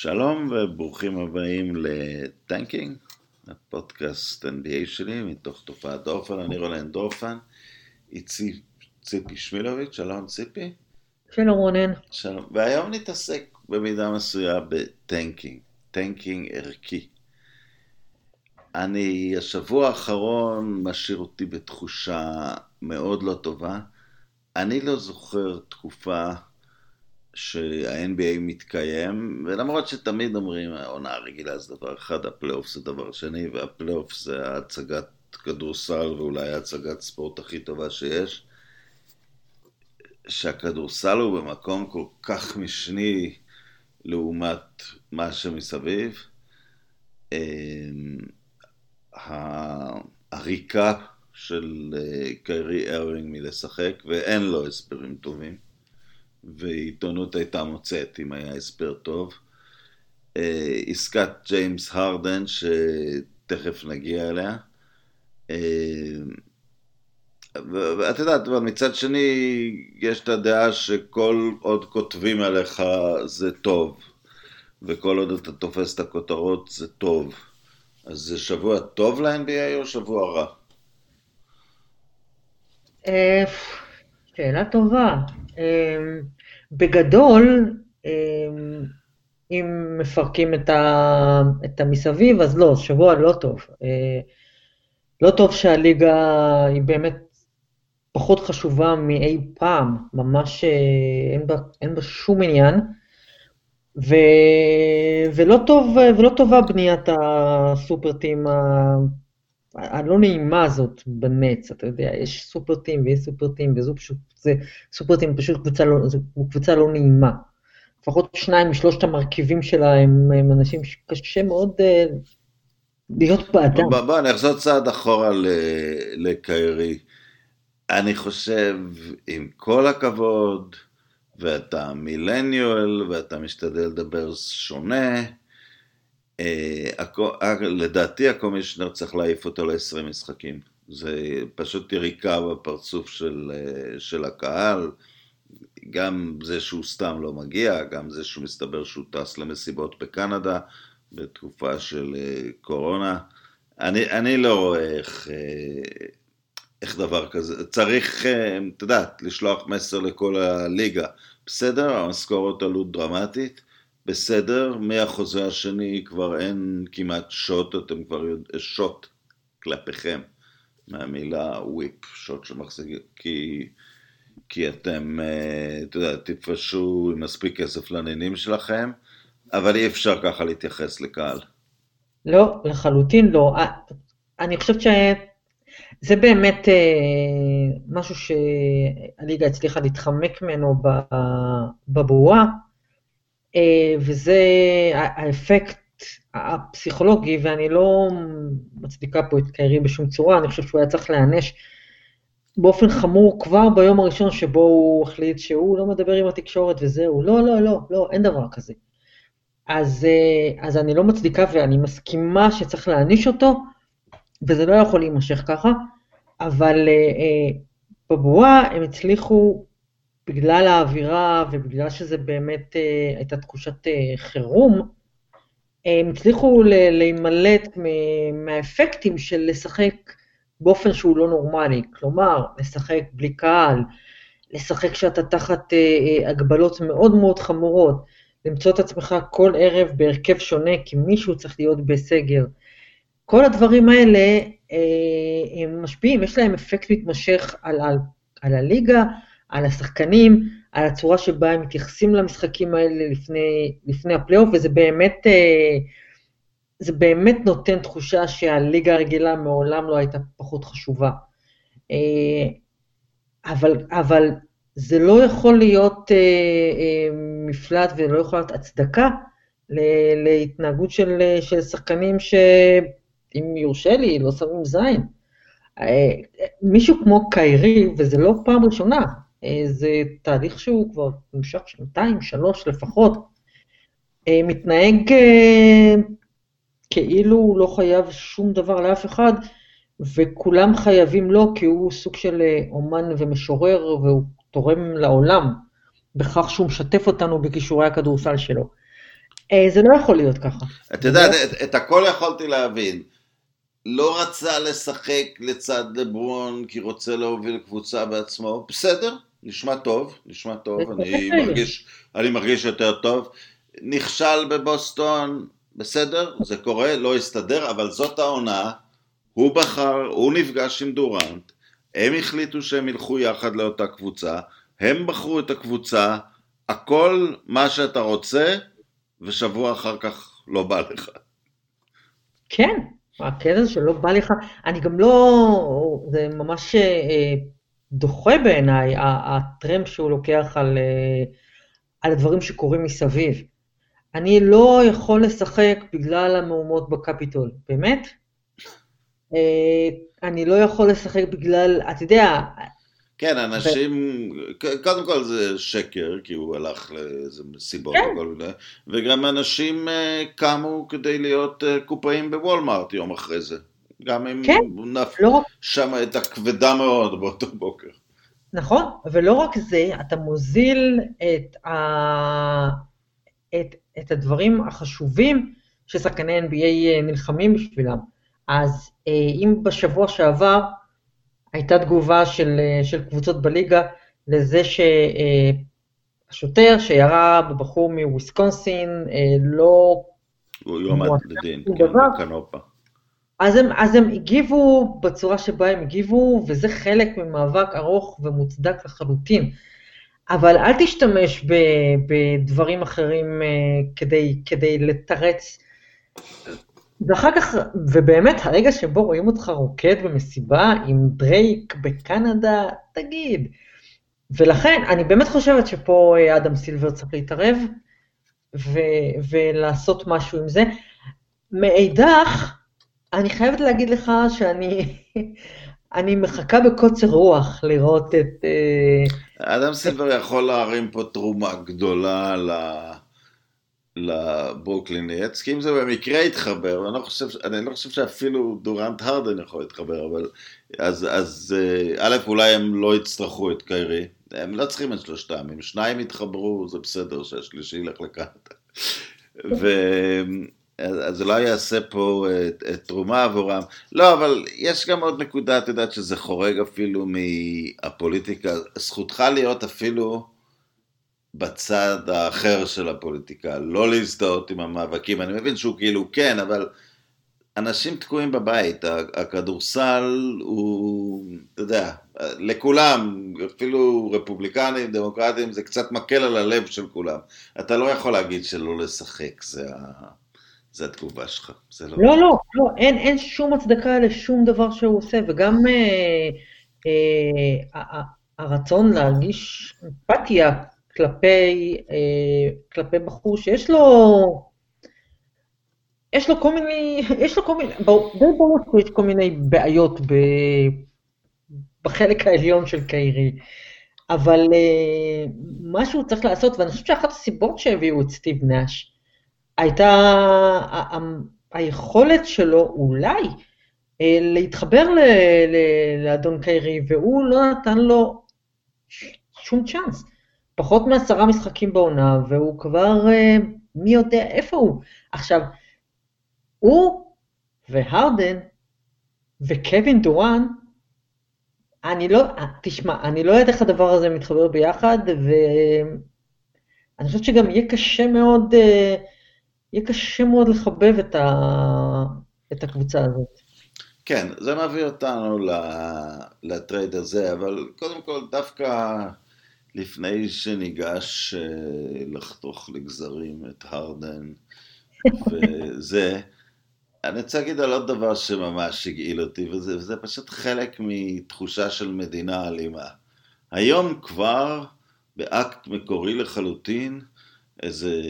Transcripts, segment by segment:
שלום וברוכים הבאים ל tanking, הפודקאסט NBA שלי מתוך תופעת דורפן, אני רונן דורפן, איתי ציפי שמילוביץ', שלום ציפי. שלום רונן. שלום, והיום נתעסק במידה מסוימת ב tanking, tanking ערכי. אני, השבוע האחרון משאיר אותי בתחושה מאוד לא טובה. אני לא זוכר תקופה שה-NBA מתקיים, ולמרות שתמיד אומרים, העונה הרגילה זה דבר אחד, הפלייאוף זה דבר שני, והפלייאוף זה הצגת כדורסל ואולי הצגת ספורט הכי טובה שיש, שהכדורסל הוא במקום כל כך משני לעומת מה שמסביב. אמ, העריקה של אה, קיירי ארווינג מלשחק, ואין לו הסברים טובים. ועיתונות הייתה מוצאת אם היה הסבר טוב. אה, עסקת ג'יימס הרדן, שתכף נגיע אליה. אה, ואת יודעת, אבל מצד שני, יש את הדעה שכל עוד כותבים עליך זה טוב, וכל עוד אתה תופס את הכותרות זה טוב. אז זה שבוע טוב ל-NBA או שבוע רע? אה, שאלה טובה. בגדול, אמ, אם מפרקים את, ה, את המסביב, אז לא, שבוע לא טוב. אה, לא טוב שהליגה היא באמת פחות חשובה מאי פעם, ממש אה, אין בה, אין בה שום עניין. ו, ולא, טוב, ולא טובה בניית הסופרטים הלא נעימה הזאת בנץ, אתה יודע, יש סופרטים ויש סופרטים, וזו פשוט, זה סופרטים פשוט קבוצה לא, זו קבוצה לא נעימה. לפחות שניים משלושת המרכיבים שלה הם, הם אנשים שקשה מאוד uh, להיות באדם. בוא, בוא נחזור צעד אחורה לקיירי. אני חושב, עם כל הכבוד, ואתה מילניואל, ואתה משתדל לדבר שונה, אה, אה, לדעתי הקומישיונר צריך להעיף אותו ל-20 משחקים. זה פשוט יריקה בפרצוף של, אה, של הקהל, גם זה שהוא סתם לא מגיע, גם זה שהוא מסתבר שהוא טס למסיבות בקנדה בתקופה של קורונה. אני, אני לא רואה איך, איך דבר כזה, צריך, את יודעת, לשלוח מסר לכל הליגה. בסדר, המשכורת עלות דרמטית, בסדר, מהחוזה השני כבר אין כמעט שוט, אתם כבר יודעים, שוט כלפיכם, מהמילה וויפ, שוט שמחזיק, כי, כי אתם, אה, אתה יודע, תתפשו עם מספיק כסף לנינים שלכם, אבל אי אפשר ככה להתייחס לקהל. לא, לחלוטין לא. אה, אני חושבת שזה באמת אה, משהו שהליגה הצליחה להתחמק ממנו בבועה. אה, וזה האפקט הפסיכולוגי, ואני לא מצדיקה פה את קיירי בשום צורה, אני חושב שהוא היה צריך להיענש באופן חמור כבר ביום הראשון שבו הוא החליט שהוא לא מדבר עם התקשורת וזהו, לא, לא, לא, לא, אין דבר כזה. אז, אה, אז אני לא מצדיקה ואני מסכימה שצריך להעניש אותו, וזה לא יכול להימשך ככה, אבל אה, בבועה הם הצליחו בגלל האווירה ובגלל שזה באמת אה, הייתה תחושת אה, חירום, הם הצליחו להימלט מהאפקטים של לשחק באופן שהוא לא נורמלי, כלומר, לשחק בלי קהל, לשחק כשאתה תחת אה, הגבלות מאוד מאוד חמורות, למצוא את עצמך כל ערב בהרכב שונה, כי מישהו צריך להיות בסגר. כל הדברים האלה הם משפיעים, יש להם אפקט מתמשך על, על, על הליגה, על השחקנים, על הצורה שבה הם מתייחסים למשחקים האלה לפני, לפני הפלייאוף, וזה באמת, אה, זה באמת נותן תחושה שהליגה הרגילה מעולם לא הייתה פחות חשובה. אה, אבל, אבל זה לא יכול להיות אה, מפלט ולא יכול להיות הצדקה להתנהגות של, של שחקנים שאם יורשה לי, לא שמים זין. מישהו כמו קיירי, וזה לא פעם ראשונה, זה תהליך שהוא כבר נמשך שנתיים, שלוש לפחות, אה, מתנהג אה, כאילו הוא לא חייב שום דבר לאף אחד, וכולם חייבים לו כי הוא סוג של אומן ומשורר והוא תורם לעולם בכך שהוא משתף אותנו בכישורי הכדורסל שלו. זה לא יכול להיות ככה. אתה יודע, את, את הכל יכולתי להבין. לא רצה לשחק לצד לברון כי רוצה להוביל קבוצה בעצמו, בסדר, נשמע טוב, נשמע טוב, אני מרגיש, אני מרגיש יותר טוב. נכשל בבוסטון, בסדר, זה קורה, לא הסתדר, אבל זאת העונה, הוא בחר, הוא נפגש עם דורנט, הם החליטו שהם ילכו יחד לאותה קבוצה, הם בחרו את הקבוצה, הכל מה שאתה רוצה, ושבוע אחר כך לא בא לך. כן, הקטע שלא בא לך, אני גם לא, זה ממש אה, דוחה בעיניי, הטרמפ שהוא לוקח על, אה, על הדברים שקורים מסביב. אני לא יכול לשחק בגלל המהומות בקפיטול, באמת? אה, אני לא יכול לשחק בגלל, אתה יודע... כן, אנשים, ו... קודם כל זה שקר, כי הוא הלך לאיזה מסיבות כן. וכל מיני, וגם אנשים אה, קמו כדי להיות קופאים בוולמארט יום אחרי זה. גם אם כן, נפל לא... שם את הכבדה מאוד באותו בוקר. נכון, ולא רק זה, אתה מוזיל את, ה... את, את הדברים החשובים ששחקני NBA נלחמים בשבילם. אז אה, אם בשבוע שעבר הייתה תגובה של, אה, של קבוצות בליגה לזה שהשוטר אה, שירה בבחור מוויסקונסין לא... הוא יום עד לדין, כן, בקנופה. אז הם, אז הם הגיבו בצורה שבה הם הגיבו, וזה חלק ממאבק ארוך ומוצדק לחלוטין. אבל אל תשתמש ב, בדברים אחרים כדי, כדי לתרץ ואחר כך, ובאמת הרגע שבו רואים אותך רוקד במסיבה עם דרייק בקנדה, תגיד. ולכן, אני באמת חושבת שפה אה, אדם סילבר צריך להתערב ו- ולעשות משהו עם זה. מאידך, אני חייבת להגיד לך שאני אני מחכה בקוצר רוח לראות את... אה, אדם סילבר יכול להרים פה תרומה גדולה ל... לברוקלין נטס, כי אם זה במקרה יתחבר, אני לא חושב, אני לא חושב שאפילו דורנט הרדן יכול להתחבר, אבל אז, אז אה, א', אולי הם לא יצטרכו את קיירי, הם לא צריכים את שלושתם, אם שניים יתחברו זה בסדר שהשלישי ילך לקנדה. אז אולי יעשה פה את תרומה עבורם. לא, אבל יש גם עוד נקודה, את יודעת שזה חורג אפילו מהפוליטיקה. זכותך להיות אפילו בצד האחר של הפוליטיקה, לא להזדהות עם המאבקים, אני מבין שהוא כאילו כן, אבל אנשים תקועים בבית, הכדורסל הוא, אתה יודע, לכולם, אפילו רפובליקנים, דמוקרטים, זה קצת מקל על הלב של כולם. אתה לא יכול להגיד שלא לשחק, זה, ה... זה התגובה שלך. זה לא... לא, לא, לא אין, אין שום הצדקה לשום דבר שהוא עושה, וגם אה, אה, הרצון להרגיש אמפתיה כלפי, אה, כלפי בחור שיש לו, יש לו כל מיני, יש לו כל מיני, די ברור שיש כל מיני בעיות ב, בחלק העליון של קיירי, אבל אה, שהוא צריך לעשות, ואני חושבת שאחת הסיבות שהביאו את סטיב נאש, הייתה היכולת שלו אולי אה, להתחבר לאדון קיירי, והוא לא נתן לו שום צ'אנס. פחות מעשרה משחקים בעונה, והוא כבר, אה, מי יודע איפה הוא. עכשיו, הוא והרדן וקווין דורן, אני לא, תשמע, אני לא יודעת איך הדבר הזה מתחבר ביחד, ואני חושבת שגם יהיה קשה מאוד, אה, יהיה קשה מאוד לחבב את, ה... את הקבוצה הזאת. כן, זה מביא אותנו לטרייד הזה, אבל קודם כל דווקא לפני שניגש אה, לחתוך לגזרים את הרדן וזה, אני רוצה להגיד על עוד דבר שממש הגעיל אותי, וזה, וזה פשוט חלק מתחושה של מדינה אלימה. היום כבר, באקט מקורי לחלוטין, איזה,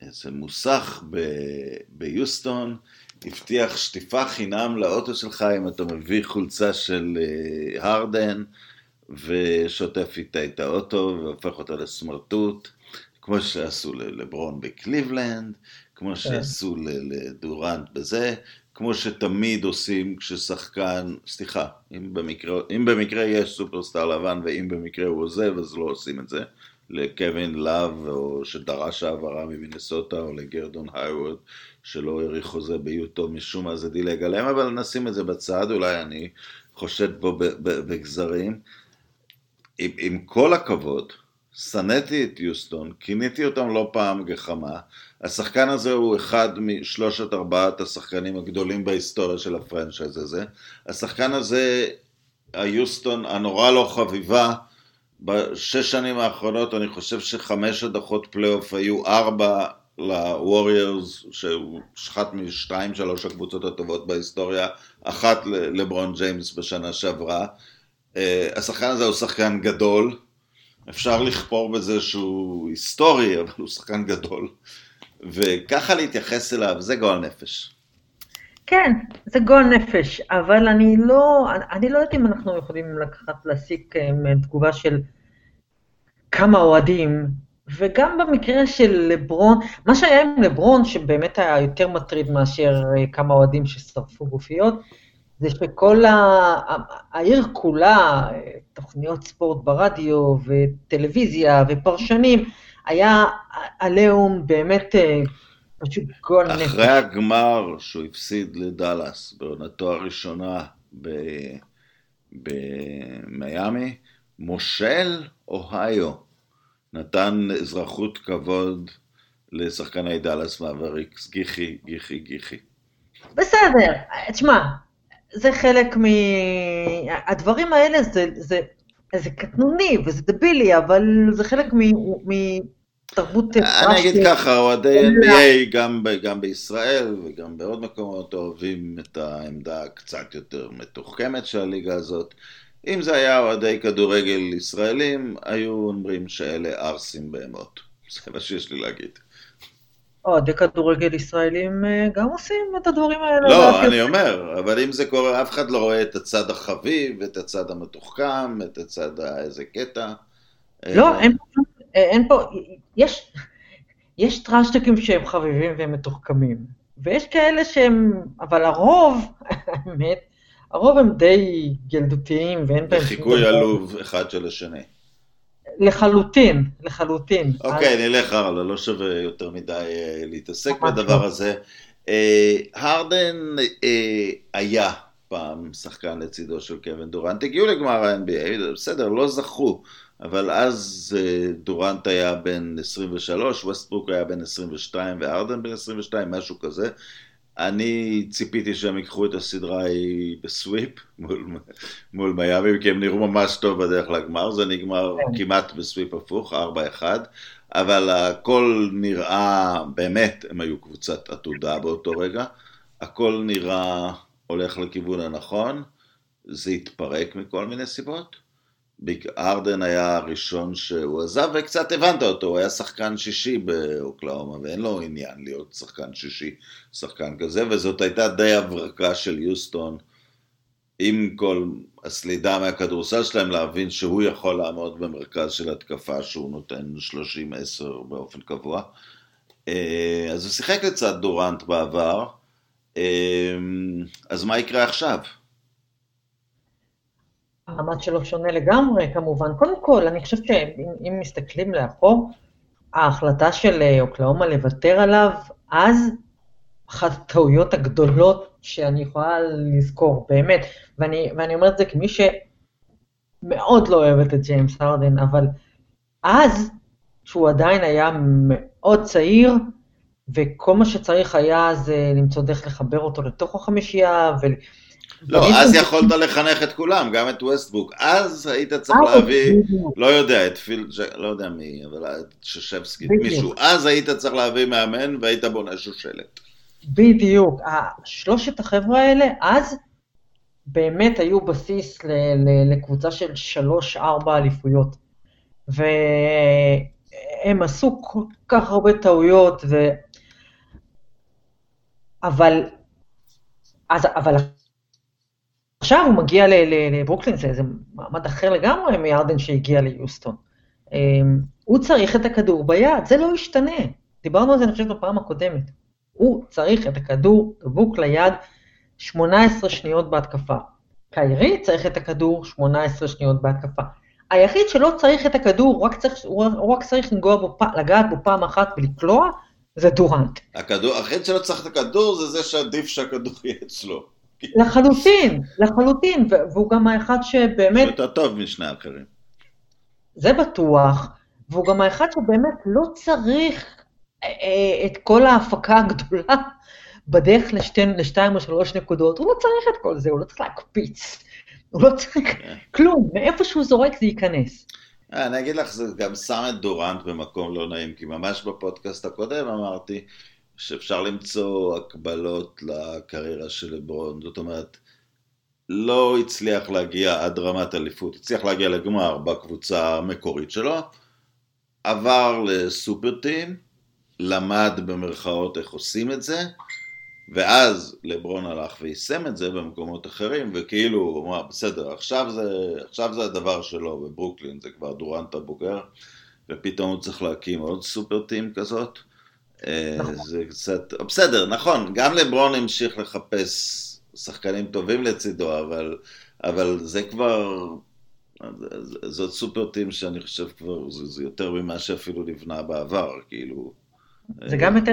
איזה מוסך ב, ביוסטון הבטיח שטיפה חינם לאוטו שלך אם אתה מביא חולצה של אה, הרדן. ושוטף איתה את האוטו והופך אותה לסמרטוט, כמו שעשו לברון בקליבלנד, כמו כן. שעשו לדורנט בזה, כמו שתמיד עושים כששחקן, סליחה, אם במקרה, אם במקרה יש סופרסטאר לבן ואם במקרה הוא עוזב אז לא עושים את זה, לקווין לאב, או שדרש העברה ממינסוטה, או לגרדון הייוורד, שלא האריך חוזה ביוטו, משום מה זה דילג עליהם, אבל נשים את זה בצד, אולי אני חושד בו בכשרים. עם, עם כל הכבוד, שנאתי את יוסטון, כיניתי אותם לא פעם גחמה, השחקן הזה הוא אחד משלושת ארבעת השחקנים הגדולים בהיסטוריה של הפרנצ'ייז הזה, השחקן הזה, היוסטון הנורא לא חביבה, בשש שנים האחרונות אני חושב שחמש הדחות פלייאוף היו ארבע לווריורס, שהוא אחת משתיים שלוש הקבוצות הטובות בהיסטוריה, אחת לברון ג'יימס בשנה שעברה. אה, השחקן הזה הוא שחקן גדול, אפשר לכפור בזה שהוא היסטורי, אבל הוא שחקן גדול, וככה להתייחס אליו, זה גועל נפש. כן, זה גועל נפש, אבל אני לא, אני לא יודעת אם אנחנו יכולים לקחת, להסיק אה, תגובה של כמה אוהדים, וגם במקרה של לברון, מה שהיה עם לברון, שבאמת היה יותר מטריד מאשר אה, כמה אוהדים ששרפו גופיות, זה שכל ה... העיר כולה, תוכניות ספורט ברדיו וטלוויזיה ופרשנים, היה עליהום באמת אה, פשוט גול נפש. אחרי הגמר שהוא הפסיד לדאלאס בעונתו הראשונה במיאמי, מושל אוהיו נתן אזרחות כבוד לשחקני דאלאס מאבריקס, גיחי, גיחי, גיחי. בסדר, תשמע, זה חלק מ... הדברים האלה זה, זה, זה קטנוני וזה דבילי, אבל זה חלק מתרבות... אני אגיד ככה, אוהדי NBA גם, גם בישראל וגם בעוד מקומות אוהבים את העמדה הקצת יותר מתוחכמת של הליגה הזאת. אם זה היה אוהדי כדורגל ישראלים, היו אומרים שאלה ערסים בהמות. זה מה שיש לי להגיד. אוהדי כדורגל ישראלים אה, גם עושים את הדברים האלה. לא, אני אומר, אבל אם זה קורה, אף אחד לא רואה את הצד החביב, את הצד המתוחכם, את הצד איזה קטע. לא, אין, אין פה, יש, יש טראשטקים שהם חביבים והם מתוחכמים, ויש כאלה שהם, אבל הרוב, האמת, הרוב הם די ילדותיים ואין בהם... חיקוי עלוב אחד של השני. לחלוטין, לחלוטין. אוקיי, אז... נלך הלאה, לא שווה יותר מדי אה, להתעסק בדבר לא. הזה. אה, הרדן אה, היה פעם שחקן לצידו של קווין דורנט, הגיעו לגמר ה-NBA, בסדר, לא זכו, אבל אז דורנט היה בן 23, ווסטברוק היה בן 22 והרדן בן 22, משהו כזה. אני ציפיתי שהם ייקחו את הסדרה ההיא בסוויפ מול, מול מיאמי, כי הם נראו ממש טוב בדרך לגמר, זה נגמר כן. כמעט בסוויפ הפוך, 4-1, אבל הכל נראה, באמת, הם היו קבוצת עתודה באותו רגע, הכל נראה הולך לכיוון הנכון, זה התפרק מכל מיני סיבות. ארדן היה הראשון שהוא עזב, וקצת הבנת אותו, הוא היה שחקן שישי באוקלאומה, ואין לו עניין להיות שחקן שישי, שחקן כזה, וזאת הייתה די הברקה של יוסטון, עם כל הסלידה מהכדורסל שלהם, להבין שהוא יכול לעמוד במרכז של התקפה שהוא נותן 30-10 באופן קבוע. אה, אז הוא שיחק לצד דורנט בעבר, אז מה יקרה עכשיו? המעמד שלו שונה לגמרי כמובן. קודם כל, אני חושבת שאם מסתכלים לאחור, ההחלטה של אה, אוקלאומה לוותר עליו, אז אחת הטעויות הגדולות שאני יכולה לזכור, באמת, ואני, ואני אומר את זה כמי שמאוד לא אוהבת את ג'יימס הרדן, אבל אז, שהוא עדיין היה מאוד צעיר, וכל מה שצריך היה זה למצוא דרך לחבר אותו לתוך החמישייה, לא, אז יכולת לחנך את כולם, גם את ווסטבוק. אז היית צריך אה, להביא, לא יודע, את פיל, לא יודע מי, אבל את ששבסקי, מישהו. אז היית צריך להביא מאמן והיית בונה שושלת. בדיוק. שלושת החבר'ה האלה, אז באמת היו בסיס לקבוצה של שלוש-ארבע אליפויות. והם עשו כל כך הרבה טעויות, ו... אבל, אז, אבל עכשיו הוא מגיע לברוקלין, זה, זה מעמד אחר לגמרי מירדן שהגיע ליוסטון. אמ, הוא צריך את הכדור ביד, זה לא ישתנה. דיברנו על זה, אני חושבת, בפעם הקודמת. הוא צריך את הכדור דבוק ליד 18 שניות בהתקפה. קיירי צריך את הכדור 18 שניות בהתקפה. היחיד שלא צריך את הכדור, הוא רק צריך, הוא רק צריך בו, לגעת בו פעם אחת ולקלוע, זה דורנט. הכדור, היחיד שלא צריך את הכדור זה זה שעדיף שהכדור יהיה אצלו. לחלוטין, לחלוטין, והוא גם האחד שבאמת... יותר טוב משני האחרים. זה בטוח, והוא גם האחד שבאמת לא צריך אה, אה, את כל ההפקה הגדולה בדרך לשתי, לשתיים או שלוש נקודות, הוא לא צריך את כל זה, הוא לא צריך להקפיץ, הוא לא צריך כן. כלום, מאיפה שהוא זורק זה ייכנס. אה, אני אגיד לך, זה גם שם את דורנט במקום לא נעים, כי ממש בפודקאסט הקודם אמרתי שאפשר למצוא הקבלות לקריירה של לברון, זאת אומרת, לא הצליח להגיע עד רמת אליפות, הצליח להגיע לגמר בקבוצה המקורית שלו, עבר לסופר טים, למד במרכאות איך עושים את זה, ואז לברון הלך ויישם את זה במקומות אחרים, וכאילו הוא אמר, בסדר, עכשיו זה, עכשיו זה הדבר שלו בברוקלין, זה כבר דורנט הבוגר, ופתאום הוא צריך להקים עוד סופר טים כזאת. אה, נכון. זה קצת, בסדר, נכון, גם לברון המשיך לחפש שחקנים טובים לצידו, אבל, אבל זה כבר, זאת סופר טים שאני חושב כבר, זה, זה יותר ממה שאפילו נבנה בעבר, כאילו. זה גם יותר,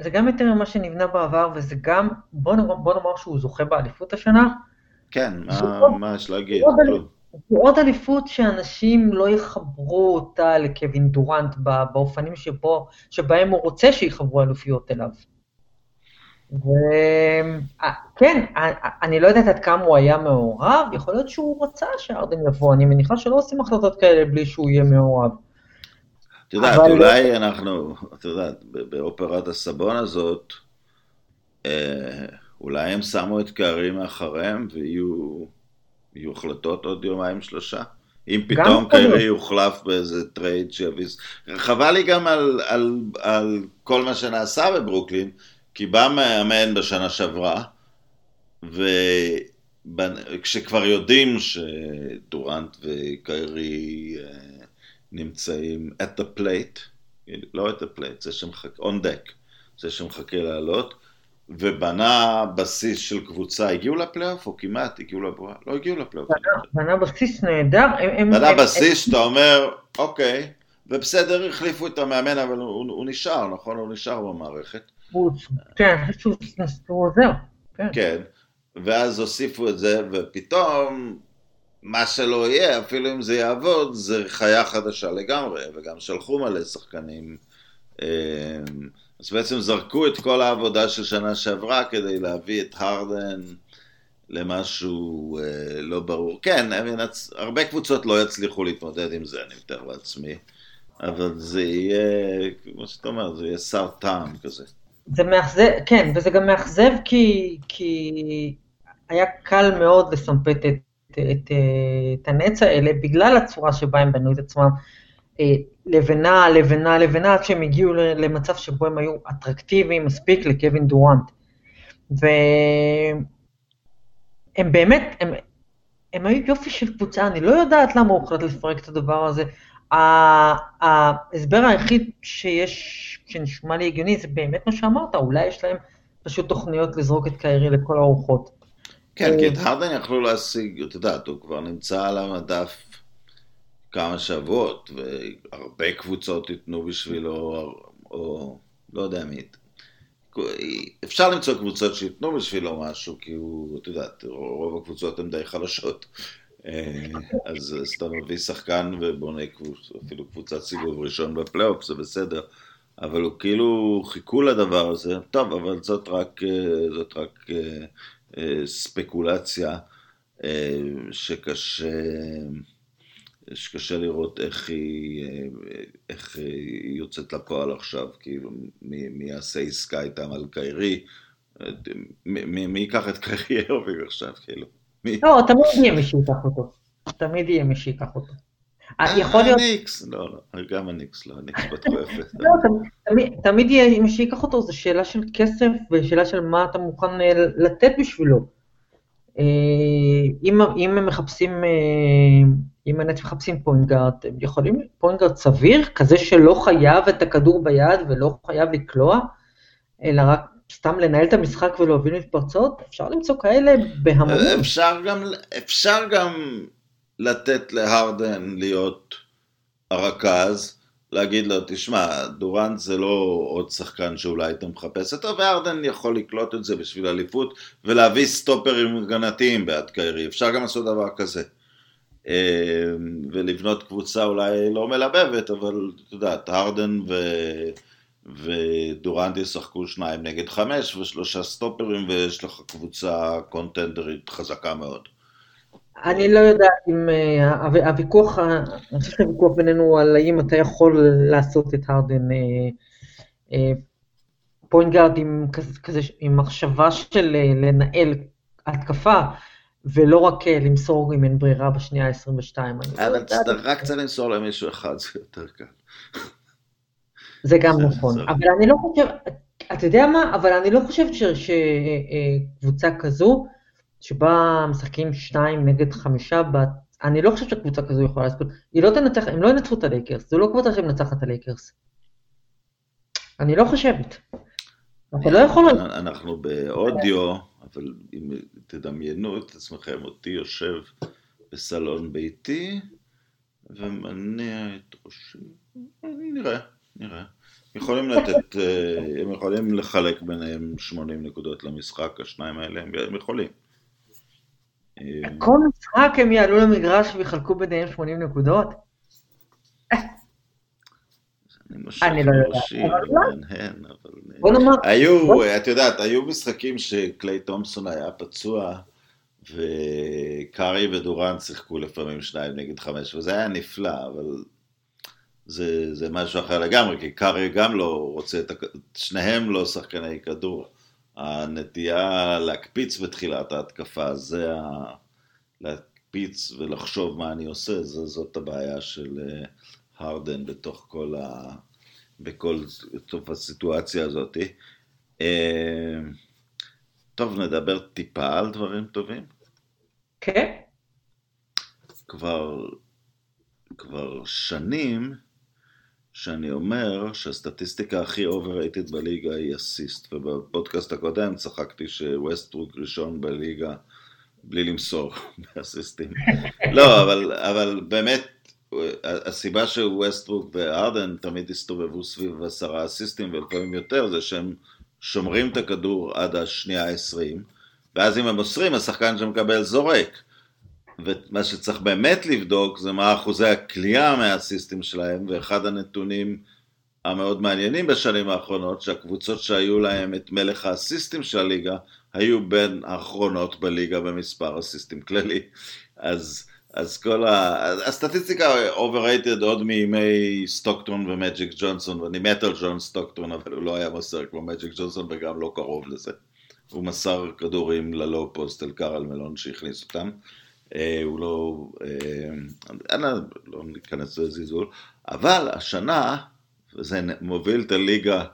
זה גם יותר ממה שנבנה בעבר, וזה גם, בוא נאמר, בוא נאמר שהוא זוכה באליפות השנה. כן, מה, יש להגיד? זו עוד אליפות שאנשים לא יחברו אותה לקווין דורנט באופנים שבו, שבהם הוא רוצה שיחברו אלופיות אליו. וכן, אני לא יודעת עד כמה הוא היה מעורב, יכול להיות שהוא רצה שארדן יבוא, אני מניחה שלא עושים החלטות כאלה בלי שהוא יהיה מעורב. את יודעת, אבל... אולי אנחנו, את יודעת, באופרת הסבון הזאת, אה, אולי הם שמו את קערי מאחריהם ויהיו החלטות עוד יומיים שלושה. אם פתאום קיירי יוחלף באיזה טרייד שיביס. חבל לי גם על, על, על כל מה שנעשה בברוקלין, כי בא מאמן בשנה שעברה, וכשכבר יודעים שדורנט וקיירי אה, נמצאים at the plate, לא at the plate, זה שמחכה, on deck, זה שמחכה לעלות, ובנה בסיס של קבוצה, הגיעו לפלייאוף או כמעט הגיעו לבועה? לא הגיעו לפלייאוף. בנה בסיס נהדר. בנה בסיס שאתה אומר, אוקיי, ובסדר, החליפו את המאמן, אבל הוא, הוא נשאר, נכון? הוא נשאר במערכת. כן, הוא עוזר. כן. כן, ואז הוסיפו את זה, ופתאום מה שלא יהיה, אפילו אם זה יעבוד, זה חיה חדשה לגמרי, וגם שלחו מלא שחקנים. אמ, אז בעצם זרקו את כל העבודה של שנה שעברה כדי להביא את הרדן למשהו אה, לא ברור. כן, ינצ... הרבה קבוצות לא יצליחו להתמודד עם זה, אני מתאר לעצמי, אבל זה יהיה, כמו שאתה אומר, זה יהיה שר טעם כזה. זה מאכזב, כן, וזה גם מאכזב כי, כי היה קל מאוד לסמפת את, את, את, את הנץ האלה בגלל הצורה שבה הם בנו את עצמם. אה, לבנה, לבנה, לבנה, עד שהם הגיעו למצב שבו הם היו אטרקטיביים מספיק לקווין דורנט. והם באמת, הם, הם היו יופי של קבוצה, אני לא יודעת למה הוא הוחלט לפרק את הדבר הזה. ההסבר היחיד שיש, שנשמע לי הגיוני, זה באמת מה שאמרת, אולי יש להם פשוט תוכניות לזרוק את קיירי לכל הרוחות. כן, כי את הרדן יכלו להשיג, את יודעת, הוא כבר נמצא על המדף כמה שבועות, והרבה קבוצות ייתנו בשבילו, או, לא יודע מי. אפשר למצוא קבוצות שייתנו בשבילו משהו, כי הוא, את יודעת, רוב הקבוצות הן די חלשות. אה, אז, אתה מביא שחקן ובונה קבוצ, אפילו קבוצת סיבוב ראשון בפלייאוף, זה בסדר. אבל הוא כאילו חיכו לדבר הזה, טוב, אבל זאת רק, אה, זאת רק אה, ספקולציה שקשה... שקשה לראות איך היא, איך היא יוצאת לפועל עכשיו, כאילו, מי, מי יעשה עסקה איתם על קיירי, מי, מי ייקח את קיירי ארווינג עכשיו, כאילו? מי? לא, תמיד יהיה מי שייקח אותו. תמיד יהיה מי שייקח אותו. אה, יכול להיות... הניקס, לא, לא, גם הניקס, לא, הניקס פתחו יפה. לא, תמיד יהיה מי שייקח אותו, זו שאלה של כסף ושאלה של מה אתה מוכן אה, לתת בשבילו. אה, אם הם מחפשים אם הנץ מחפשים פוינט גארד, הם יכולים פוינט גארד סביר, כזה שלא חייב את הכדור ביד ולא חייב לקלוע, אלא רק סתם לנהל את המשחק ולהוביל מתפרצות, אפשר למצוא כאלה בהמון. אפשר גם, אפשר גם לתת להרדן להיות הרכז, להגיד לו, תשמע, דורנט זה לא עוד שחקן שאולי היית מחפש אותו, והרדן יכול לקלוט את זה בשביל אליפות, ולהביא סטופרים הגנתיים בעד קיירי, אפשר גם לעשות דבר כזה. אה, ולבנות קבוצה אולי לא מלבבת, אבל את יודעת, הרדן ו... ודורנט ישחקו שניים נגד חמש ושלושה סטופרים ויש לך קבוצה קונטנדרית חזקה מאוד. אני לא יודעת אם אה, הוויכוח, אני חושב שהוויכוח בינינו על האם אתה יכול לעשות את הרדן פוינט גארד עם, כזה, עם מחשבה של אה, לנהל התקפה, ולא רק אה, למסור אם אין ברירה בשנייה ה-22. אבל כשאתה רק צריך למסור למישהו אחד זה יותר קל. זה גם נכון, אבל אני לא חושב, אתה יודע מה, אבל אני לא חושבת שקבוצה כזו, שבה משחקים שניים נגד חמישה, אני לא חושבת שקבוצה כזו יכולה לעשות, היא לא תנצח, הם לא ינצחו את הלייקרס, זו לא קבוצה שמנצחת את הלייקרס. אני לא חושבת. אתה לא יכול... אנחנו באודיו, אבל אם תדמיינו את עצמכם, אותי יושב בסלון ביתי ומניע את ראשי, נראה. נראה. יכולים לתת, אה, הם יכולים לחלק ביניהם 80 נקודות למשחק, השניים האלה, הם יכולים. כל משחק הם יעלו למגרש ויחלקו ביניהם 80 נקודות? אני לא יודעת. בוא נאמר... היו, את יודעת, היו משחקים שקליי תומפסון היה פצוע, וקארי ודורן שיחקו לפעמים שניים נגד חמש, וזה היה נפלא, אבל זה, זה משהו אחר לגמרי, כי קארי גם לא רוצה את, שניהם לא שחקני כדור. הנטייה להקפיץ בתחילת ההתקפה, זה ה... להקפיץ ולחשוב מה אני עושה, זה, זאת הבעיה של אה, הרדן בתוך כל ה... בכל תוך הסיטואציה הזאת. אה, טוב, נדבר טיפה על דברים טובים. כן. כבר, כבר שנים שאני אומר שהסטטיסטיקה הכי overrated בליגה היא אסיסט, ובפודקאסט הקודם צחקתי שווסטרוק ראשון בליגה בלי למסור באסיסטים. לא, אבל, אבל באמת, הסיבה שווסטרוק וארדן תמיד הסתובבו סביב עשרה אסיסטים ולפעמים יותר, זה שהם שומרים את הכדור עד השנייה העשרים, ואז אם הם מוסרים, השחקן שמקבל זורק. ומה שצריך באמת לבדוק זה מה אחוזי הכלייה מהסיסטים שלהם, ואחד הנתונים המאוד מעניינים בשנים האחרונות, שהקבוצות שהיו להם את מלך האסיסטים של הליגה, היו בין האחרונות בליגה במספר אסיסטים כללי. אז, אז כל ה... הסטטיסטיקה overrated עוד מימי סטוקטון ומג'יק ג'ונסון, ואני מת על ג'ון סטוקטון, אבל הוא לא היה מסר כמו מג'יק ג'ונסון וגם לא קרוב לזה. הוא מסר כדורים ללואו פוסט אל קרל מלון שהכניס אותם. אה, הוא לא, אה, לא ניכנס לזלזול, אבל השנה, וזה מוביל את הליגה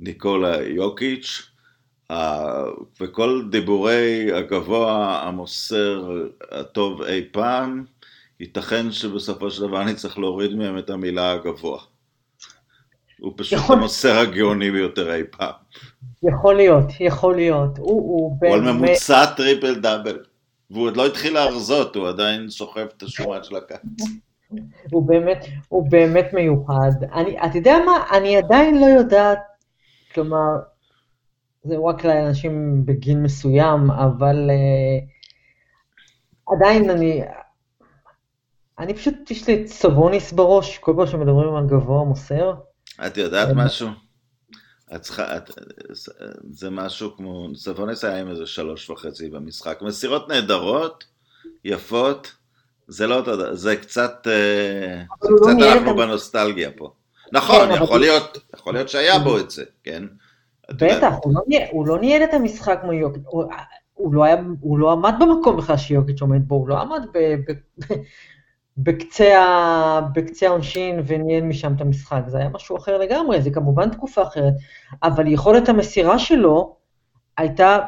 ניקולה יוקיץ', וכל דיבורי הגבוה המוסר הטוב אי פעם, ייתכן שבסופו של דבר אני צריך להוריד מהם את המילה הגבוה. הוא פשוט המוסר הגאוני ביותר אי פעם. יכול להיות, יכול להיות. הוא, הוא, הוא על ממוצע טריפל דאבל. והוא עוד לא התחיל להרזות, הוא עדיין סוחב את השומן של הכץ. הוא באמת, הוא באמת מיוחד. אני, אתה יודע מה, אני עדיין לא יודעת, כלומר, זה רק לאנשים בגיל מסוים, אבל אה, עדיין אני, אני פשוט, יש לי את סבוניס בראש, כל פעם שמדברים על גבוה מוסר. את יודעת משהו? את צריכה, את, זה משהו כמו, סבוניס היה עם איזה שלוש וחצי במשחק, מסירות נהדרות, יפות, זה לא אותו דבר, זה קצת, אה, זה קצת לא אנחנו בנוסטלגיה פה. נכון, כן, יכול להיות, יכול להיות שהיה בו את זה, כן? בטח, הוא לא ניהל את המשחק כמו יוקיץ', הוא לא, הוא לא עמד במקום בכלל שיוקיץ' עומד בו, הוא לא עמד ב, בקצה, בקצה העונשין וניהל משם את המשחק, זה היה משהו אחר לגמרי, זה כמובן תקופה אחרת, אבל יכולת המסירה שלו הייתה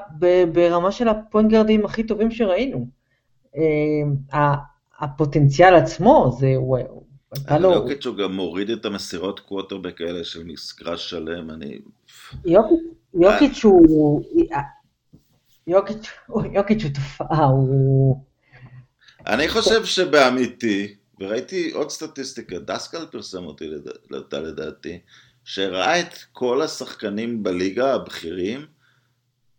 ברמה של הפוינט גרדים הכי טובים שראינו. אה, הפוטנציאל עצמו, זה, הוא הייתה לו... יוקיץ' הוא גם מוריד את המסירות קווטרבק האלה של מסגרש שלם, אני... יוקיץ' הוא... יוקיץ' הוא תופעה, הוא... אני חושב שבאמיתי, וראיתי עוד סטטיסטיקה, דסקל פרסם אותי לדעתי, שראה את כל השחקנים בליגה הבכירים,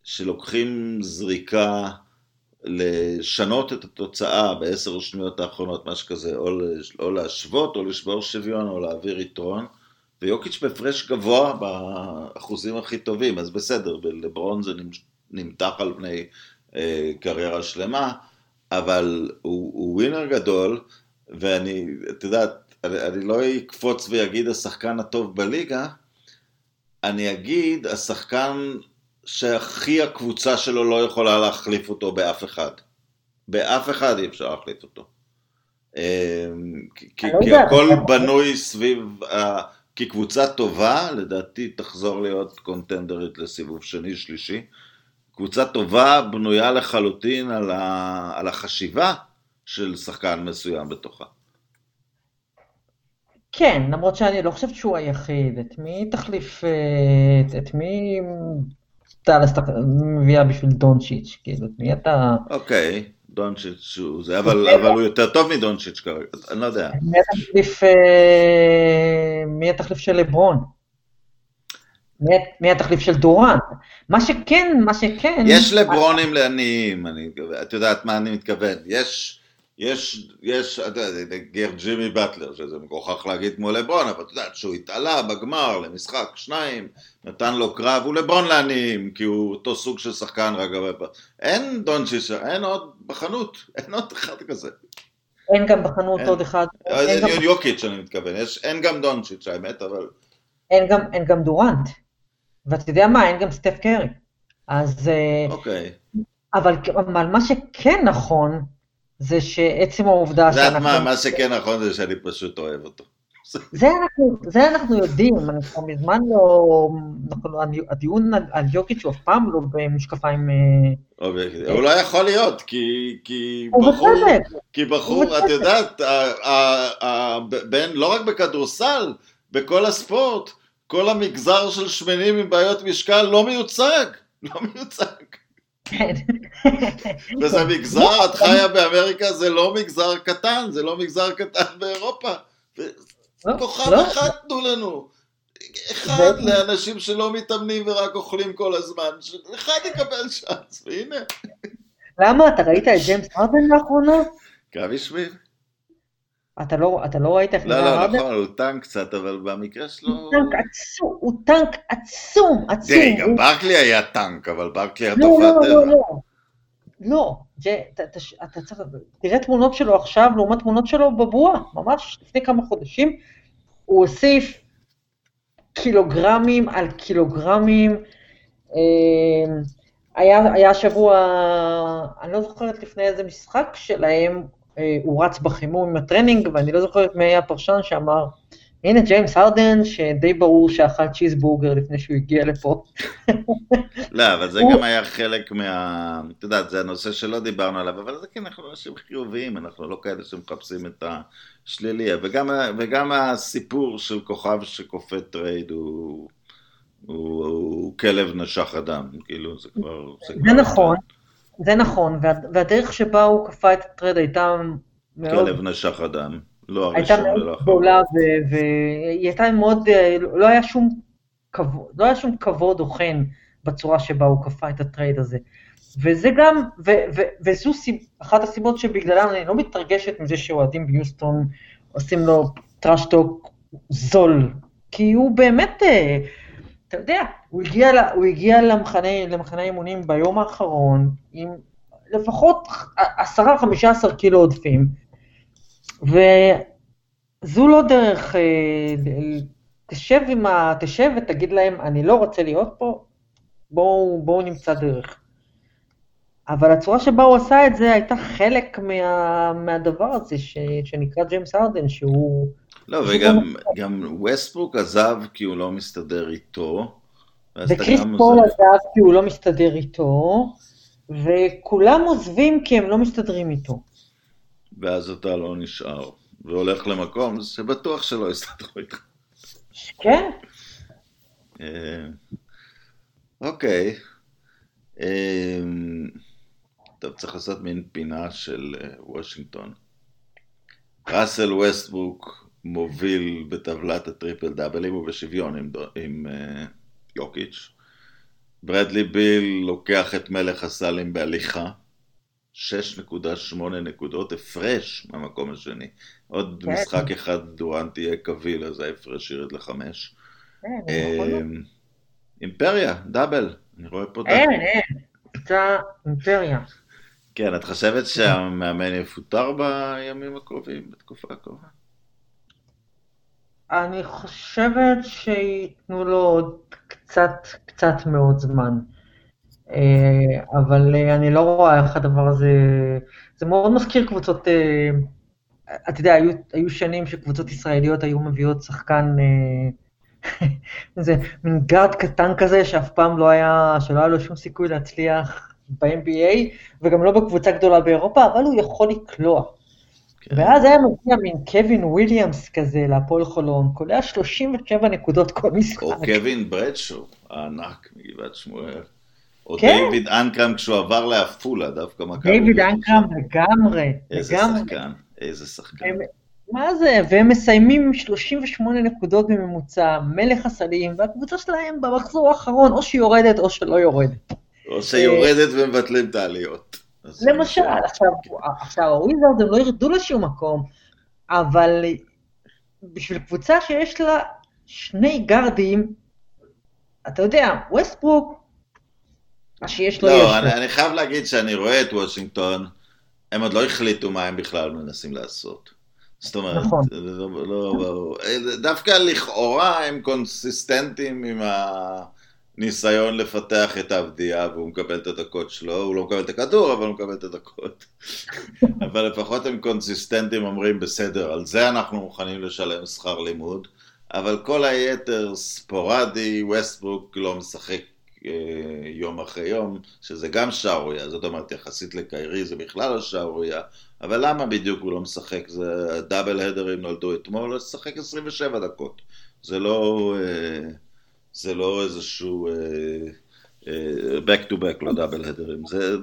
שלוקחים זריקה לשנות את התוצאה בעשר שניות האחרונות, משהו כזה, או, או להשוות, או לשבור שוויון, או להעביר יתרון, ויוקיץ' בהפרש גבוה באחוזים הכי טובים, אז בסדר, בלברון זה נמתח על פני אה, קריירה שלמה, אבל הוא, הוא ווינר גדול, ואני, את יודעת, אני, אני לא אקפוץ ויגיד השחקן הטוב בליגה, אני אגיד השחקן שהכי הקבוצה שלו לא יכולה להחליף אותו באף אחד. באף אחד אי אפשר להחליף אותו. אמ, כי, כי הכל בנוי סביב, כי קבוצה טובה, לדעתי תחזור להיות קונטנדרית לסיבוב שני, שלישי. קבוצה טובה בנויה לחלוטין על, ה, על החשיבה של שחקן מסוים בתוכה. כן, למרות שאני לא חושבת שהוא היחיד. את מי תחליף, אה, את, את מי דאלאס מביאה בשביל דונצ'יץ', כאילו, את מי אתה... אוקיי, דונצ'יץ' הוא זה, אבל, אבל הוא יותר טוב מדונצ'יץ' כרגע, אני לא יודע. מי התחליף, אה, מי התחליף של לברון? מי התחליף של דורנט? מה שכן, מה שכן... יש לברונים לעניים, את יודעת מה אני מתכוון. יש... יש, יש, אתה יודע, גר ג'ימי באטלר, שזה מגוחך להגיד כמו לברון, אבל אתה יודע, שהוא התעלה בגמר למשחק שניים, נתן לו קרב, הוא לברון לעניים, כי הוא אותו סוג של שחקן רק הרבה אין דונצ'יץ', אין עוד בחנות, אין עוד אחד כזה. אין גם בחנות אין, עוד אחד. אין גם... יוקיץ' אני מתכוון, יש, אין גם דונצ'יץ' האמת, אבל... אין גם, אין גם דורנט. ואתה יודע מה, אין גם סטף קרי. אז... אה, אוקיי. אבל, אבל מה שכן נכון, זה שעצם העובדה שאנחנו... יודעת מה, מה שכן נכון זה שאני פשוט אוהב אותו. זה אנחנו, זה אנחנו יודעים, כבר מזמן לא... הדיון על יוקיץ' הוא אף פעם לא במשקפיים... אה, הוא לא יכול להיות, כי, כי בחור, כי בחור, את יודעת, בין, לא רק בכדורסל, בכל הספורט, כל המגזר של שמנים עם בעיות משקל לא מיוצג, לא מיוצג. כן. וזה מגזר, את חיה באמריקה, זה לא מגזר קטן, זה לא מגזר קטן באירופה. לא, כוכב לא. אחד תנו לנו. אחד לאנשים שלא מתאמנים ורק אוכלים כל הזמן, אחד יקבל צ'אנס, והנה. למה? אתה ראית את ג'יימס ארדן לאחרונה? גם השמין. אתה לא, אתה לא ראית איך נראה לא, לא, נכון, הוא טנק קצת, אבל במקרה שלו... הוא טנק עצום, הוא טנק עצום, עצום. תראי, גם ברקלי היה טנק, אבל ברקלי היה טוב מהטבע. לא, לא, לא. לא, אתה צריך, תראה תמונות שלו עכשיו לעומת תמונות שלו בבועה, ממש לפני כמה חודשים, הוא הוסיף קילוגרמים על קילוגרמים. אמ, היה, היה שבוע, אני לא זוכרת לפני איזה משחק שלהם, אה, הוא רץ בחימום עם הטרנינג, ואני לא זוכרת מי היה הפרשן שאמר, הנה ג'יימס הרדן, שדי ברור שאכל צ'יזבורגר לפני שהוא הגיע לפה. לא, אבל זה גם היה חלק מה... את יודעת, זה הנושא שלא דיברנו עליו, אבל זה כן, אנחנו אנשים חיוביים, אנחנו לא כאלה שמחפשים את השלילי, וגם, וגם הסיפור של כוכב שכופה טרייד הוא... הוא, הוא כלב נשך אדם, כאילו זה כבר... זה, זה כבר נכון, זה נכון, וה, והדרך שבה הוא כפה את הטרייד הייתה מאוד... כלב נשך אדם. לא הראשון. הייתה מאוד גדולה, והיא הייתה מאוד, לא היה שום כבוד, לא היה שום כבוד או חן בצורה שבה הוא כפה את הטרייד הזה. וזה גם, ו, ו, וזו סיב, אחת הסיבות שבגללם אני לא מתרגשת מזה שאוהדים ביוסטון עושים לו טראשטוק זול, כי הוא באמת, אה, אתה יודע, הוא הגיע, הוא הגיע למחנה, למחנה אימונים ביום האחרון עם לפחות 10-15 קילו עודפים, וזו לא דרך, אה, תשב, ה, תשב ותגיד להם, אני לא רוצה להיות פה, בואו, בואו נמצא דרך. אבל הצורה שבה הוא עשה את זה הייתה חלק מה, מהדבר הזה ש, שנקרא ג'יימס ארדן, שהוא... לא, וגם גם ווסטברוק עזב כי הוא לא מסתדר איתו. וקריס פול עזב כי הוא לא מסתדר איתו, וכולם עוזבים כי הם לא מסתדרים איתו. ואז אתה לא נשאר, והולך למקום שבטוח שלא יסתדרו איתך. כן. אה, אוקיי. אה, טוב, צריך לעשות מין פינה של אה, וושינגטון. ראסל ווסטברוק מוביל בטבלת הטריפל דאבלים ובשוויון עם, עם אה, יוקיץ'. ברדלי ביל לוקח את מלך הסלים בהליכה. 6.8 נקודות הפרש מהמקום השני. עוד כן. משחק אחד דורנט יהיה קביל, אז ההפרש ירד לחמש. כן, אמ, אימפריה, דאבל, אני רואה פה דאבל. אין, אין, קבוצה אימפריה. כן, את חושבת שהמאמן יפוטר בימים הקרובים, בתקופה הקרובה? אני חושבת שייתנו לו עוד קצת, קצת מאוד זמן. אה, אבל אה, אני לא רואה איך הדבר הזה, זה מאוד מזכיר קבוצות, אה, אתה יודע, היו, היו שנים שקבוצות ישראליות היו מביאות שחקן, איזה מין גארד קטן כזה שאף פעם לא היה, שלא היה לו שום סיכוי להצליח ב-NBA, וגם לא בקבוצה גדולה באירופה, אבל הוא יכול לקלוע. כן. ואז היה מגיע מין קווין וויליאמס כזה להפועל חולון, קולע 37 נקודות כל משחק. או קווין ברדשו, הענק מגבעת שמואל. או כן? דיוויד אנקרם כשהוא עבר לעפולה, דווקא מכבי. דיוויד אנקרם לגמרי, איזה לגמרי. שחקן, איזה שחקן. הם, מה זה, והם מסיימים עם 38 נקודות בממוצע, מלך הסלים, והקבוצה שלהם במחזור האחרון, או שהיא יורדת או שלא יורדת. או שיורדת ומבטלים את העליות. למשל, עכשיו, עכשיו הוויזרד הם לא ירדו לשום מקום, אבל בשביל קבוצה שיש לה שני גארדים, אתה יודע, ווסטברוק מה שיש לו לא, יש. לא, אני, חייב להגיד שאני רואה את וושינגטון, הם עוד לא החליטו מה הם בכלל מנסים לעשות. זאת אומרת, נכון. לא, לא, דווקא לכאורה הם קונסיסטנטים עם הניסיון לפתח את העבדיה, והוא מקבל את הדקות שלו, הוא לא מקבל את הכדור, אבל הוא מקבל את הדקות. אבל לפחות הם קונסיסטנטים, אומרים, בסדר, על זה אנחנו מוכנים לשלם שכר לימוד, אבל כל היתר ספורדי, ווסטברוק לא משחק אה, יום אחרי יום, שזה גם שערוריה, זאת אומרת יחסית לקיירי זה בכלל לא שערוריה, אבל למה בדיוק הוא לא משחק? זה דאבל הדרים נולדו אתמול, אז שחק 27 דקות. זה לא, אה, זה לא איזשהו אה, back to back, לא דאבל הדרים. זה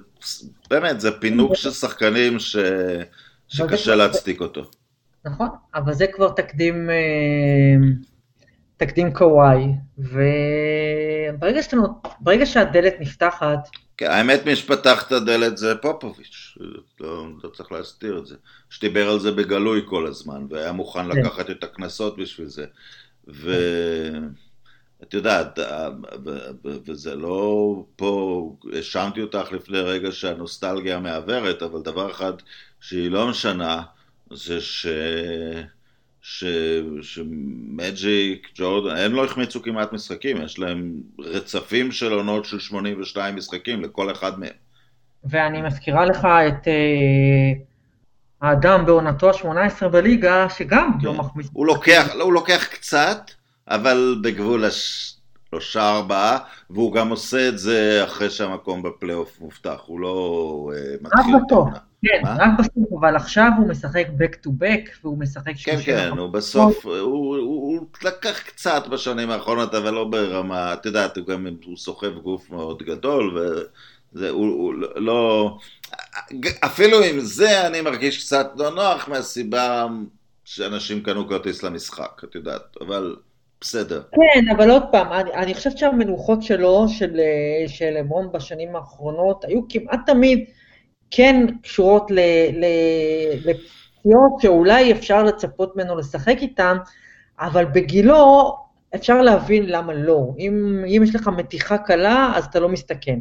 באמת, זה פינוק של שחקנים ש, שקשה להצדיק אותו. נכון, אבל זה כבר תקדים... תקדים קוואי, וברגע ברגע שהדלת נפתחת... כן, האמת מי שפתח את הדלת זה פופוביץ', לא, לא צריך להסתיר את זה, שדיבר על זה בגלוי כל הזמן, והיה מוכן כן. לקחת את הקנסות בשביל זה, ואת יודעת, וזה לא פה, האשמתי אותך לפני רגע שהנוסטלגיה מעוורת, אבל דבר אחד שהיא לא משנה, זה ש... שמג'יק, ג'ורדן, הם לא החמיצו כמעט משחקים, יש להם רצפים של עונות של 82 משחקים לכל אחד מהם. ואני מזכירה לך את uh, האדם בעונתו ה-18 בליגה, שגם לא כן. לא מחמיץ. הוא לוקח, לא, הוא לוקח קצת, אבל בגבול השלושה ארבעה, והוא גם עושה את זה אחרי שהמקום בפלייאוף מובטח, הוא לא uh, מתחיל את העונה. כן, מה? רק בסוף, אבל עכשיו הוא משחק back to back, והוא משחק כן, כן, הוא בסוף, הוא, הוא, הוא לקח קצת בשנים האחרונות, אבל לא ברמה, את יודעת, הוא גם, הוא סוחב גוף מאוד גדול, וזה, הוא, הוא לא, אפילו עם זה אני מרגיש קצת לא נוח מהסיבה שאנשים קנו כרטיס למשחק, את יודעת, אבל... בסדר. כן, אבל עוד פעם, אני, אני חושבת שהמנוחות שלו, של, של אמרון בשנים האחרונות, היו כמעט תמיד כן קשורות לפציעות שאולי אפשר לצפות ממנו לשחק איתן, אבל בגילו אפשר להבין למה לא. אם, אם יש לך מתיחה קלה, אז אתה לא מסתכן.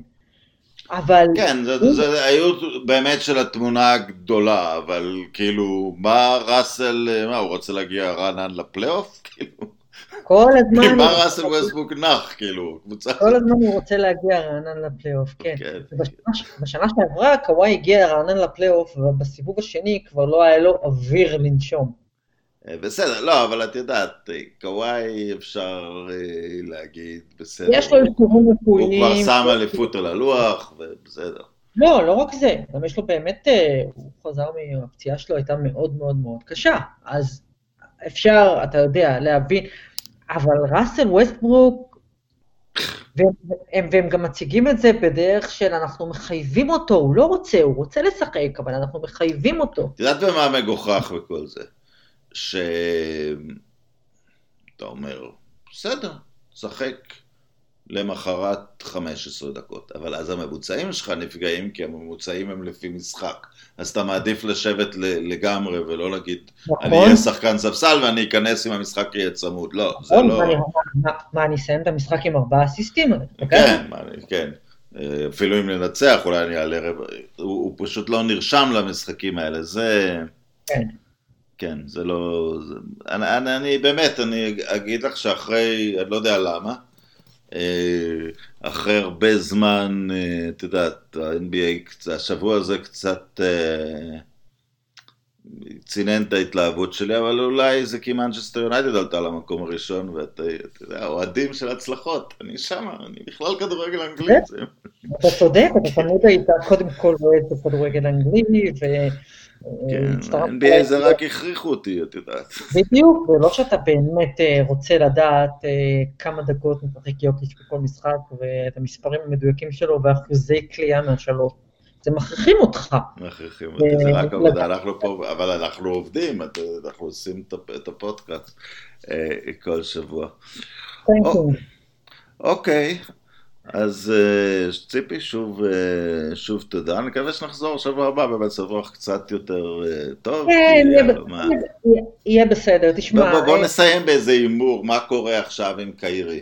אבל... כן, זה, הוא... זה היו באמת של התמונה הגדולה, אבל כאילו, מה ראסל, מה, הוא רוצה להגיע רענן לפלייאוף? כאילו... כל הזמן... מה ראסל ווסטבוק נח, כאילו, קבוצה... כל הזמן הוא רוצה להגיע רענן לפלייאוף, כן. כן. בשנה שעברה קוואי הגיע רענן לפלייאוף, ובסיבוב השני כבר לא היה לו אוויר לנשום. אה, בסדר, לא, אבל את יודעת, קוואי אפשר אה, להגיד, בסדר. יש לו אישורים רפואיים. הוא כבר שם אליפות על הלוח, ובסדר. לא, לא רק זה, גם יש לו באמת, אה, הוא חזר מהפציעה שלו הייתה מאוד מאוד מאוד קשה, אז אפשר, אתה יודע, להבין, אבל ראסל ווסטברוק, והם, והם, גם מציגים את זה בדרך של אנחנו מחייבים אותו, הוא לא רוצה, הוא רוצה לשחק, אבל אנחנו מחייבים אותו. את יודעת במה מגוחך וכל זה? שאתה אומר, בסדר, שחק למחרת 15 דקות, אבל אז הממוצעים שלך נפגעים כי הממוצעים הם לפי משחק. אז אתה מעדיף לשבת לגמרי ולא להגיד, נכון. אני אהיה שחקן ספסל ואני אכנס אם המשחק יהיה צמוד. לא, זה נכון, לא... אני, מה, מה, אני אסיים את המשחק עם ארבעה אסיסטים? כן, כן. אפילו אם ננצח, אולי אני אעלה רבע... הוא, הוא פשוט לא נרשם למשחקים האלה, זה... כן. כן, זה לא... זה... אני, אני, אני באמת, אני אגיד לך שאחרי, אני לא יודע למה, אחרי הרבה זמן, אה, את יודעת, ה-NBA, השבוע הזה קצת צינן את ההתלהבות שלי, אבל אולי זה כי מנצ'סטר יונייטד עלתה למקום הראשון, ואתה יודע, אוהדים של הצלחות, אני שמה, אני בכלל כדורגל אנגלי. אתה צודק, אתה תמיד היית קודם כל אוהד בכדורגל אנגלי, ו... כן, NBA זה רק הכריחו אותי, את יודעת. בדיוק, ולא שאתה באמת אה, רוצה לדעת אה, כמה דקות משחק יוקיץ' בכל משחק, ואת המספרים המדויקים שלו, ואחוזי קליעה מהשלוש. זה מכריחים אותך. מכריחים אותי, זה רק עבודה, אנחנו פה, אבל אנחנו עובדים, אנחנו עושים את הפודקאסט אה, כל שבוע. אוקיי, אז uh, ציפי, שוב, שוב תודה, אני מקווה שנחזור שבוע הבא במצב רוח קצת יותר טוב. כן, יהיה, בסדר, תשמע. בוא נסיים באיזה הימור, מה קורה עכשיו עם קיירי?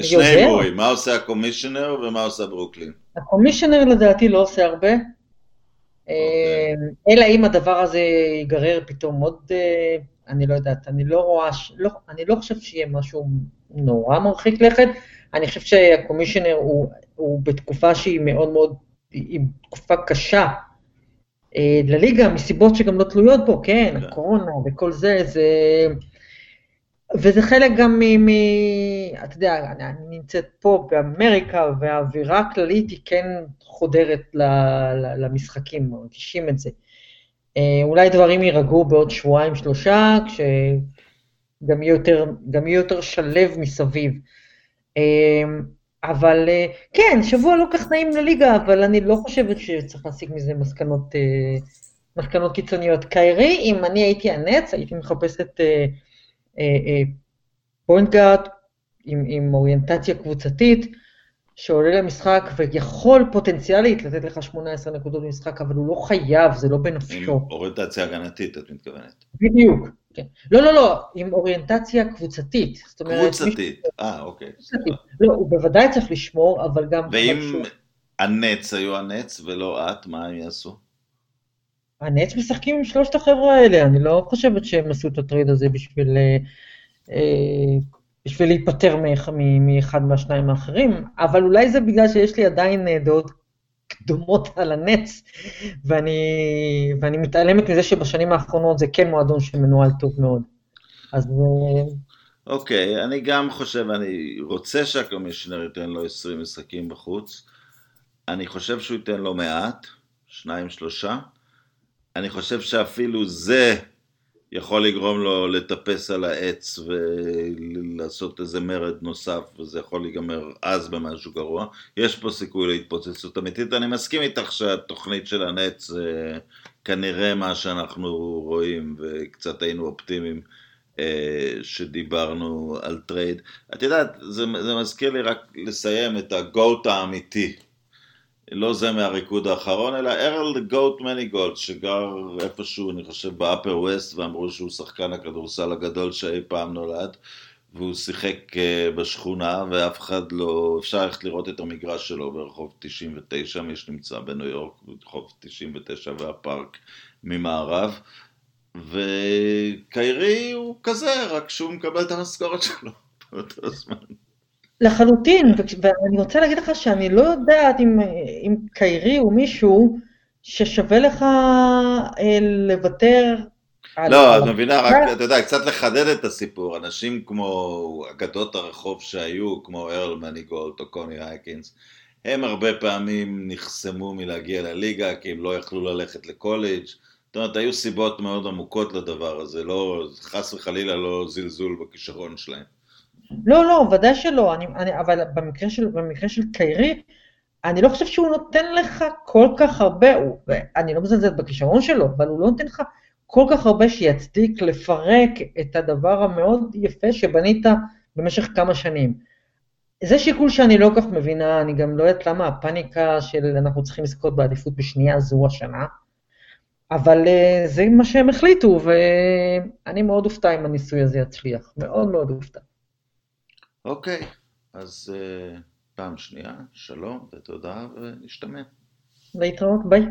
שני הימורים, מה עושה הקומישיונר ומה עושה ברוקלין? הקומישיונר לדעתי לא עושה הרבה, okay. אוקיי. אלא אם הדבר הזה ייגרר פתאום עוד, אני לא יודעת, אני לא רואה, לא, אני לא חושב שיהיה משהו נורא מרחיק לכת. אני חושב שהקומישיונר הוא, הוא בתקופה שהיא מאוד מאוד, היא תקופה קשה אה, לליגה, מסיבות שגם לא תלויות בו, כן, כן, הקורונה וכל זה, זה... וזה חלק גם מ... אתה יודע, אני, נמצאת פה באמריקה, והאווירה הכללית היא כן חודרת למשחקים, מרגישים את זה. אה, אולי דברים יירגעו בעוד שבועיים, שלושה, כש... גם יהיה יותר, יותר שלב מסביב. אמ, אבל אה, כן, שבוע לא כך נעים לליגה, אבל אני לא חושבת שצריך להסיק מזה מסקנות, אה, מסקנות קיצוניות. קיירי, אם אני הייתי הנטס, הייתי מחפשת point אה, guard עם, עם אוריינטציה קבוצתית, שעולה למשחק ויכול פוטנציאלית לתת לך 18 נקודות במשחק, אבל הוא לא חייב, זה לא בנפשו. עם אוריינטציה הגנתית, את מתכוונת. בדיוק, כן. לא, לא, לא, עם אוריינטציה קבוצתית. אומרת... קבוצתית, אה, אוקיי. קבוצתית. לא, הוא בוודאי צריך לשמור, אבל גם... ואם הנץ היו הנץ ולא את, מה הם יעשו? הנץ משחקים עם שלושת החבר'ה האלה, אני לא חושבת שהם עשו את הטריד הזה בשביל... אה, אה, בשביל להיפטר מאחד מהשניים האחרים, אבל אולי זה בגלל שיש לי עדיין אה, דעות קדומות על הנץ, ואני, ואני מתעלמת מזה שבשנים האחרונות זה כן מועדון שמנוהל טוב מאוד. אז... אוקיי, okay, אני גם חושב, אני רוצה שהקומישיונר ייתן לו 20 משחקים בחוץ. אני חושב שהוא ייתן לו מעט, שניים, שלושה. אני חושב שאפילו זה יכול לגרום לו לטפס על העץ ולעשות איזה מרד נוסף, וזה יכול להיגמר אז במשהו גרוע. יש פה סיכוי להתפוצצות אמיתית. אני מסכים איתך שהתוכנית של הנטס זה כנראה מה שאנחנו רואים, וקצת היינו אופטימיים אה, שדיברנו על trade. את יודעת, זה, זה מזכיר לי רק לסיים את ה GOAT האמיתי. לא זה מהריקוד האחרון, אלא ארל GOAT מניגולט, שגר איפשהו, אני חושב, באפר ווסט, ואמרו שהוא שחקן הכדורסל הגדול שאי פעם נולד, והוא שיחק אה, בשכונה, ואף אחד לא, אפשר ללכת לראות את המגרש שלו ברחוב 99, מי שנמצא בניו יורק, ברחוב 99 והפארק ממערב, וקיירי הוא כזה, רק שהוא מקבל את המשכורת שלו באותו זמן. לחלוטין, ואני רוצה להגיד לך שאני לא יודעת אם, אם קיירי הוא מישהו ששווה לך אה, לוותר. לא, את מבינה, רק, אתה יודע, קצת לחדד את הסיפור. אנשים כמו אגדות הרחוב שהיו, כמו ארל מניגולט או קוני הייקינס, הם הרבה פעמים נחסמו מלהגיע לליגה, כי הם לא יכלו ללכת לקולג'. זאת אומרת, היו סיבות מאוד עמוקות לדבר הזה, לא, חס וחלילה לא זלזול בכישרון שלהם. לא, לא, ודאי שלא, אני, אני, אבל במקרה של, במקרה של קיירי, אני לא חושב שהוא נותן לך כל כך הרבה, הוא, אני לא מזלזל בכישרון שלו, אבל הוא לא נותן לך כל כך הרבה שיצדיק לפרק את הדבר המאוד יפה שבנית במשך כמה שנים. זה שיקול שאני לא כל כך מבינה, אני גם לא יודעת למה הפאניקה של אנחנו צריכים לזכות בעדיפות בשנייה זו השנה, אבל uh, זה מה שהם החליטו, ואני מאוד אופתע אם הניסוי הזה יצליח, מאוד מאוד אופתע. אוקיי, אז uh, פעם שנייה, שלום ותודה ונשתמע. להתראות, ביי.